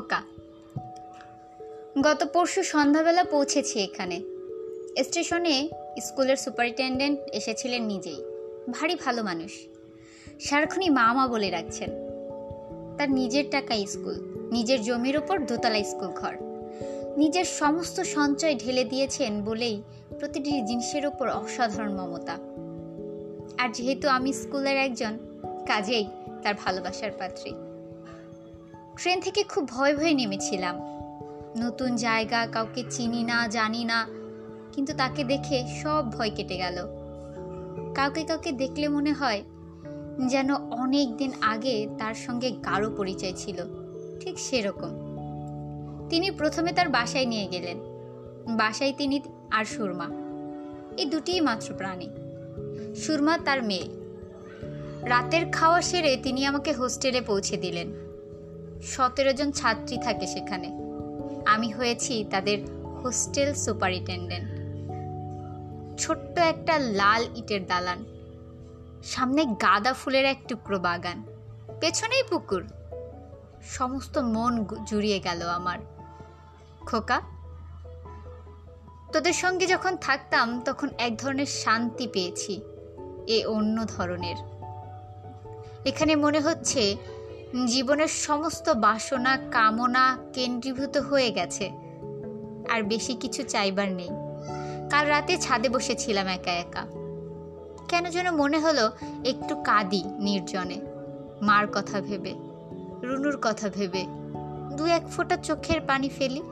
খোকা গত পরশু সন্ধ্যাবেলা পৌঁছেছি এখানে। স্টেশনে স্কুলের সুপারিনটেন্ডেন্ট এসেছিলেন নিজেই। ভারী ভালো মানুষ। সারাক্ষণই মামা বলে রাখছেন। তার নিজের টাকা স্কুল, নিজের জমির ওপর দোতলা স্কুল ঘর। নিজের সমস্ত সঞ্চয় ঢেলে দিয়েছেন বলেই প্রতিটি জিনিসের ওপর অসাধারণ মমতা। আর যেহেতু আমি স্কুলের একজন, কাজেই তার ভালোবাসার পাত্রী। ট্রেন থেকে খুব ভয় ভয়ে নেমেছিলাম। নতুন জায়গা, কাউকে চিনি না, জানি না, কিন্তু তাকে দেখে সব ভয় কেটে গেল। কাউকে কাউকে দেখলে মনে হয় যেন অনেক দিন আগে তার সঙ্গে গাঢ় পরিচয় ছিল, ঠিক সেরকম। তিনি প্রথমে তার বাসায় নিয়ে গেলেন। বাসায় তিনি আর সুরমা। এই দুটিই মাত্র প্রাণী। সুরমা তার মেয়ে। রাতের খাওয়া সেরে তিনি আমাকে হোস্টেলে পৌঁছে দিলেন। সতেরো জন ছাত্রী থাকে সেখানে। আমি হয়েছি তাদের হোস্টেল সুপারিনটেন্ডেন্ট। ছোট্ট একটা লাল ইটের দালান। সামনে গাঁদা ফুলের এক টুকরো বাগান। পেছনেই পুকুর। সমস্ত মন জুড়িয়ে গেল আমার। খোকা, তোদের সঙ্গে যখন থাকতাম তখন এক ধরনের শান্তি পেয়েছি, এ অন্য ধরনের। এখানে মনে হচ্ছে জীবনের সমস্ত বাসনা, কামনা কেন্দ্রীভূত হয়ে গেছে। আর বেশি কিছু চাইবার নেই। কাল রাতে ছাদে বসেছিলাম একা একা। কেন যেন মনে হলো একটু কাঁদি নির্জনে। মার কথা ভেবে, রুনুর কথা ভেবে, দু এক ফোঁটা চোখের পানি ফেলি।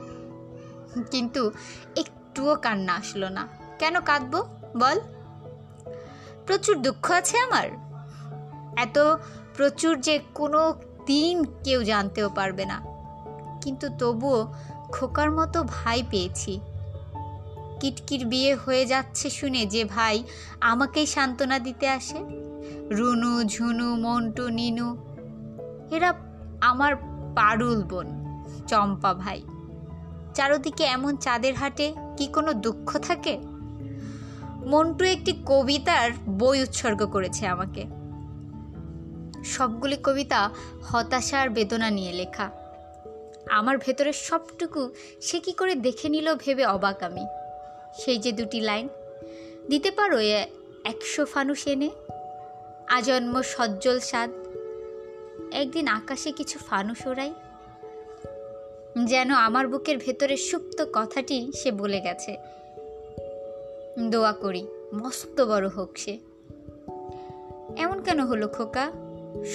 কিন্তু একটুও কান্না আসলো না। কেন কাঁদবো? বল। প্রচুর দুঃখ আছে আমার। এত প্রচুর যে কোনো দিন কেউ জানতেও পারবে না। কিন্তু তবুও খোকার মতো ভাই পেয়েছি। কিটকির বিয়ে হয়ে যাচ্ছে শুনে যে ভাই আমাকেই সান্ত্বনা দিতে আসে। রুনু, ঝুনু, মন্টু, নিনু, এরা আমার পারুল বোন, চম্পা ভাই। চারদিকে এমন চাঁদের হাটে কি কোনো দুঃখ থাকে? মন্টু একটি কবিতার বই উৎসর্গ করেছে আমাকে। সবগুলি কবিতা হতাশা আর বেদনা নিয়ে লেখা। আমার ভেতরের সবটুকু সে কি করে দেখে নিল ভেবে অবাক আমি। সেই যে দুটি লাইন, দিতে পারো এ একশো ফানুস এনে? আজন্ম সজ্জল স্বাদ। একদিন আকাশে কিছু ফানুস ওড়াই। যেন আমার বুকের ভেতরে সুপ্ত কথাটি সে বলে গেছে। দোয়া করি, মস্ত বড় হোক সে। এমন কেন হলো খোকা?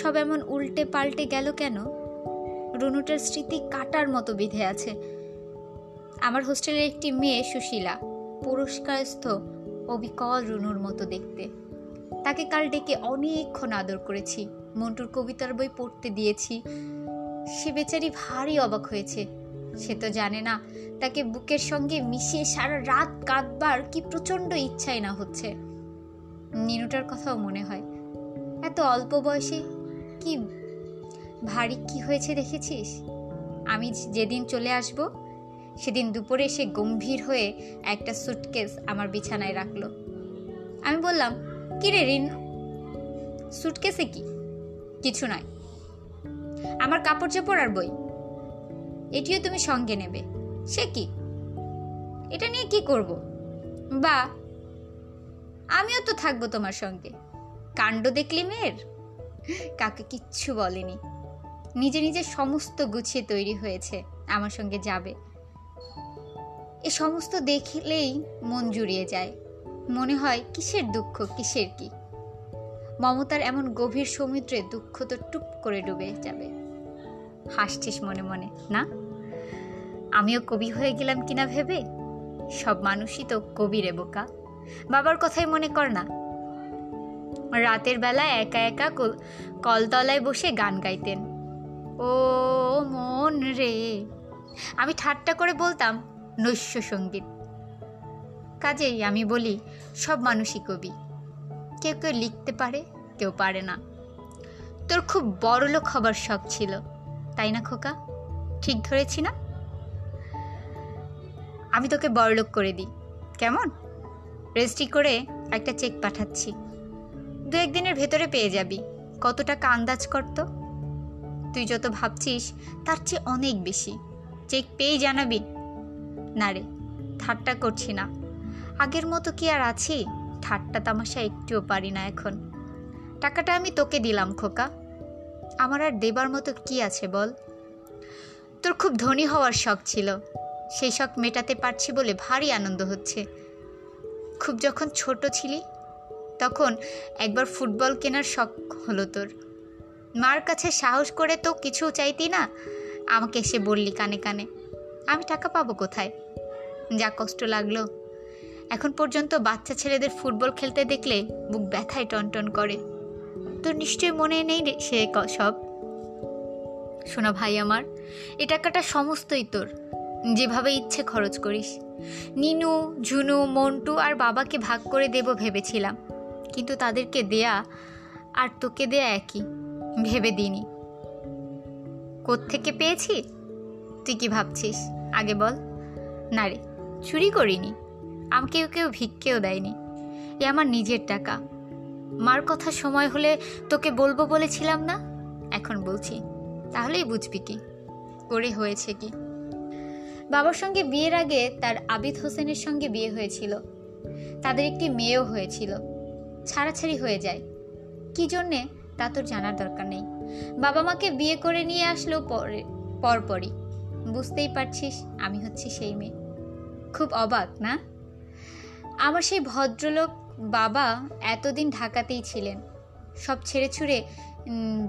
সব এমন উল্টে পাল্টে গেল কেন? রুনুটার স্মৃতি কাটার মতো বিধে আছে। আমার হোস্টেলের একটি মেয়ে সুশীলা, পুরস্কারস্থ অবিকল রুনুর মতো দেখতে। তাকে কাল ডেকে অনেকক্ষণ আদর করেছি, মন্টুর কবিতার বই পড়তে দিয়েছি। সে বেচারি ভারী অবাক হয়েছে। সে তো জানে না, তাকে বুকের সঙ্গে মিশিয়ে সারা রাত কাঁদবার কি প্রচণ্ড ইচ্ছাই না হচ্ছে। নিনুটার কথাও মনে হয় এত অল্প বয়সে কি ভারী কি হয়েছে দেখেছিস? আমি যেদিন চলে আসব, সেদিন দুপুরে সে গম্ভীর হয়ে একটা সুটকেস আমার বিছানায় রাখল। আমি বললাম, কি রে রিন সুটকেসে কি? কিছু নয়। আমার কাপড় চোপড় আর বই। এটিও তুমি সঙ্গে নেবে। সে কি? এটা নিয়ে কি করব? বা, আমিও তো থাকব তোমার সঙ্গে। কাণ্ড দেখলি মেয়ের? কাকে কিচ্ছু বলেনি। নিজে নিজে সমস্ত গুছিয়ে তৈরি হয়েছে, আমার সঙ্গে যাবে। এ সমস্ত দেখলেই মন জুড়িয়ে যায়। মনে হয়, কিসের দুঃখ, কিসের কি? মমতার এমন গভীর সমুদ্রে দুঃখ তো টুপ করে ডুবে যাবে। হাসছিস মনে মনে, না? আমিও কবি হয়ে গেলাম কিনা ভেবে? সব মানুষই তো কবি রে বোকা। বাবার কথাই মনে কর না। রাতের বেলা একা একা কল- কলতলায় বসে গান গাইতেন। ও মন রে। আমি ঠাট্টা করে বলতাম, নৈশ সংগীত। কাজেই আমি বলি, সব মানুষই কবি। কেউ কেউ লিখতে পারে, কেউ পারে না। তোর খুব বড়লোক হবার শখ ছিল, তাই না খোকা? ঠিক ধরেছি না? আমি তোকে বড়লোক করে দিই। কেমন? রেজিস্ট্রি করে একটা চেক পাঠাচ্ছি। দু একদিনের ভেতরে পেয়ে যাবি। কত টাকা আন্দাজ করতো? তুই যত ভাবছিস, তার চেয়ে অনেক বেশি। চেক পেয়ে জানাবি। না রে, ঠাট্টা করছি না। আগের মতো কি আর আছি? ঠাট্টা তামাশা একটুও পারি না এখন। টাকাটা আমি তোকে দিলাম, খোকা। আমার আর দেবার মতো কি আছে বল? তোর খুব ধনী হওয়ার শখ ছিল। সেই শখ মেটাতে পারছি বলে ভারী আনন্দ হচ্ছে। খুব যখন ছোট ছিলি তখন একবার ফুটবল কেনার শখ হলো তোর। মার কাছে সাহস করে তো কিছু চাইতি না? আমাকে এসে বললি কানে কানে, আমি টাকা পাবো কোথায়? যা কষ্ট লাগল। এখন পর্যন্ত বাচ্চা ছেলেদের ফুটবল খেলতে দেখলে বুক ব্যথায় টনটন করে। তোর নিশ্চয়ই মনে নেই সে সব? শোনা ভাই আমার, এ টাকাটা সমস্তই তোর। যেভাবে ইচ্ছে খরচ করিস। নিনু, ঝুনু, মন্টু আর বাবাকে ভাগ করে দেব ভেবেছিলাম। কিন্তু তাদেরকে দেয়া আর তোকে দেয়া একই। ভেবে দিনি কোত্থেকে পেয়েছি? তুই কি ভাবছিস? আগে বল। না রে, চুরি করিনি। আমাকেও কেউ ভিক্ষেও দেয়নি। এ আমার নিজের টাকা। মার কথা সময় হলে তোকে বলব বলেছিলাম না? এখন বলছি। তাহলেই বুঝবি কি। করে হয়েছে কি। বাবার সঙ্গে বিয়ের আগে তার আবিদ হোসেনের সঙ্গে বিয়ে হয়েছিল। তাদের একটি মেয়েও হয়েছিল। ছাড়াছাড়ি হয়ে যায়। কি জন্যে? তা তোর জানার দরকার নেই। বাবা মাকে বিয়ে করে নিয়ে আসলো পরে, পরপরই। বুঝতেই পারছিস, আমি হচ্ছি সেই মেয়ে। খুব অবাক, না? আমার সেই ভদ্রলোক বাবা এতদিন ঢাকাতেই ছিলেন। সব ছেড়ে ছুড়ে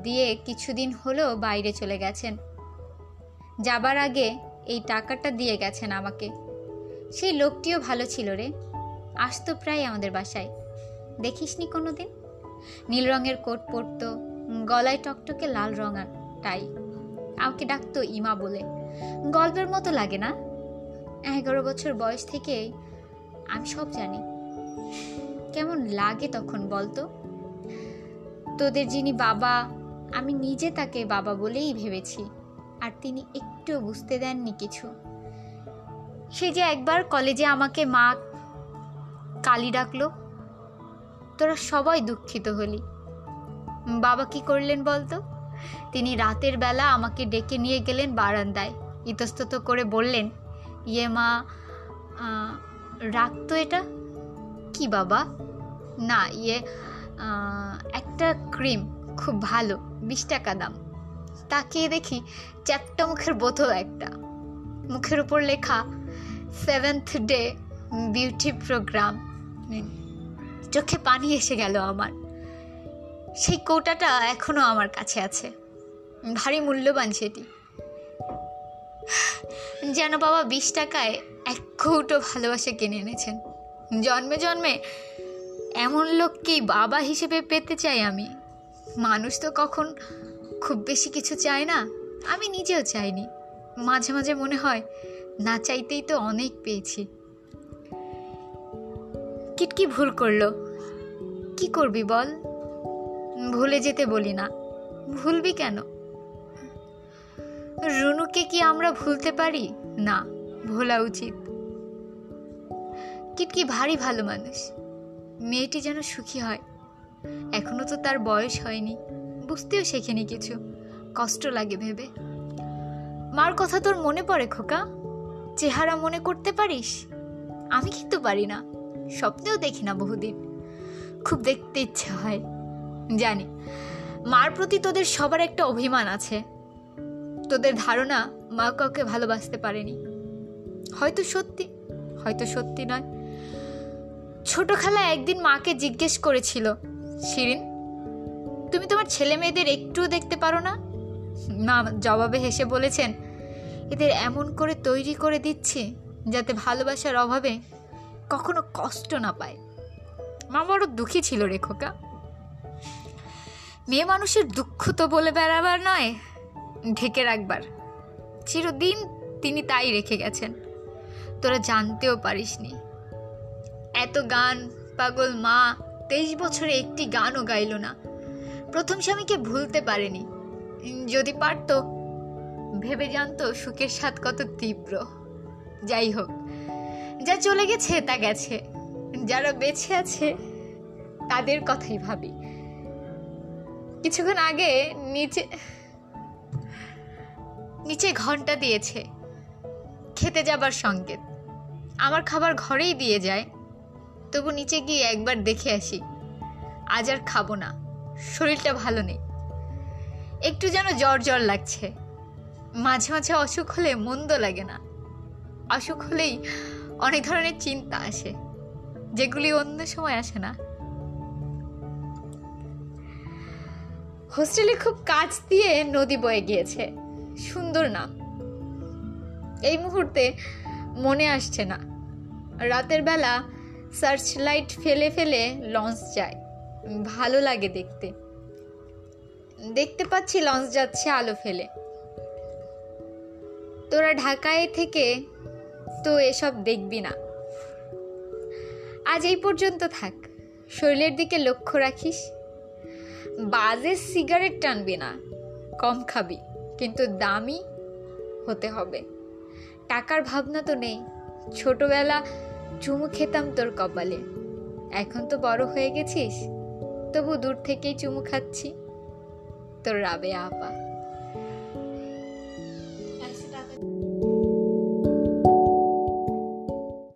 দিয়ে কিছুদিন হলেও বাইরে চলে গেছেন। যাবার আগে এই টাকাটা দিয়ে গেছেন আমাকে। সেই লোকটিও ভালো ছিল রে। আসতো প্রায় আমাদের বাসায়। দেখিসনি কোনো দিন নীল রঙের কোট পরতো, গলায় টকটকে লাল রঙার টাই আমাকে ডাকতো ইমা বলে। গল্পের মতো লাগে না? এগারো বছর বয়স থেকে আমি সব জানি। কেমন লাগে তখন বলতো? তোদের যিনি বাবা, আমি নিজে তাকে বাবা বলেই ভেবেছি, আর তিনি একটুও বুঝতে দেননি কিছু। সে যে একবার কলেজে আমাকে মা কালি ডাকলো তোরা সবাই দুঃখিত হলি। বাবা কি করলেন বলতো? তিনি রাতের বেলা আমাকে ডেকে নিয়ে গেলেন বারান্দায়। ইতস্তত করে বললেন ইয়ে মা রাখতো এটা? কি বাবা? না ইয়ে একটা ক্রিম, খুব ভালো, বিশ টাকা দাম। তাকিয়ে দেখি, চ্যাপটা মুখের বোতল একটা। মুখের উপর লেখা, সেভেন্থ ডে বিউটি প্রোগ্রাম। চোখে পানি এসে গেল আমার। সেই কৌটাটা এখনও আমার কাছে আছে। ভারী মূল্যবান সেটি। যেন বাবা বিশ টাকায় এক কৌটো ভালোবাসা কিনে এনেছেন। জন্মে জন্মে এমন লোককেই বাবা হিসেবে পেতে চাই আমি। মানুষ তো কখন খুব বেশি কিছু চায় না, আমি নিজেও চাইনি। মাঝে মাঝে মনে হয়, না চাইতেই তো অনেক পেয়েছি। কিটকি ভুল করল। কি করবি বল? ভুলে যেতে বলি না। ভুলবি কেন? রুনুকে কি আমরা ভুলতে পারি? না, ভোলা উচিত। কিটকি ভারী ভালো মানুষ। মেয়েটি যেন সুখী হয়। এখনও তো তার বয়স হয়নি। বুঝতেও শেখেনি কিছু। কষ্ট লাগে ভেবে। মার কথা তোর মনে পড়ে খোকা? চেহারা মনে করতে পারিস? আমি কিন্তু পারি না। স্বপ্নেও দেখি না বহুদিন। খুব দেখতে ইচ্ছে হয়। জানি, মার প্রতি তোদের সবার একটা অভিমান আছে। তোদের ধারণা মা কাউকে ভালোবাসতে পারেনি। হয়তো সত্যি হয়তো সত্যি নয়। ছোট খালা একদিন মাকে জিজ্ঞেস করেছিল, শিরিন, তুমি তোমার ছেলে মেয়েদের একটুও দেখতে পারো না? মা জবাবে হেসে বলেছেন, এদের এমন করে তৈরি করে দিচ্ছি যাতে ভালোবাসার অভাবে কখনো কষ্ট না পায়। মা বড় দুঃখী ছিল রে খোকা। মেয়ে মানুষের দুঃখ তো বলে বেড়াবার নয়, ঢেকে রাখবার। চিরদিন তিনি তাই রেখে গেছেন। তোরা জানতেও পারিসনি। এত গান, পাগল মা, তেইশ বছরে একটি গানও গাইল না। প্রথম স্বামীকে ভুলতে পারেনি। যদি পারতো, ভেবে জানতো সুখের স্বাদ কত তীব্র। যাই হোক, যা চলে গেছে তা গেছে। যারা বেঁচে আছে, তাদের কথাই ভাবি। কিছুক্ষণ আগে নিচে নিচে ঘণ্টা দিয়েছে, খেতে যাবার সংকেত। আমার খাবার ঘরেই দিয়ে যায়, তবু নিচে গিয়ে একবার দেখে আসি, আজ আর খাব না, শরীরটা ভালো নেই। একটু যেন জ্বর জ্বর লাগছে, মাঝে মাঝে অসুখ হলে মন্দ লাগে না। অসুখ হলেই অনেক ধরনের চিন্তা আসে। যেগুলি অন্য সময় আসে না। হোস্টেলে খুব কাছ দিয়ে নদী বয়ে গিয়েছে। সুন্দর নাম এই মুহূর্তে মনে আসছে না। রাতের বেলা সার্চ লাইট ফেলে ফেলে লঞ্চ যায়। ভালো লাগে দেখতে। দেখতে পাচ্ছি লঞ্চ যাচ্ছে আলো ফেলে। তোরা ঢাকায় থেকে তো এসব দেখবি না। আজ এই পর্যন্ত থাক। শরীরের দিকে লক্ষ্য রাখিস। বাজে সিগারেট টানবি না। কম খাবি, কিন্তু দামি হতে হবে। টাকার ভাবনা তো নেই। ছোটবেলা চুমু খেতাম তোর কপালে। এখন তো বড় হয়ে গেছিস, তবু দূর থেকেই চুমু খাচ্ছি। তোর রাবে আপা।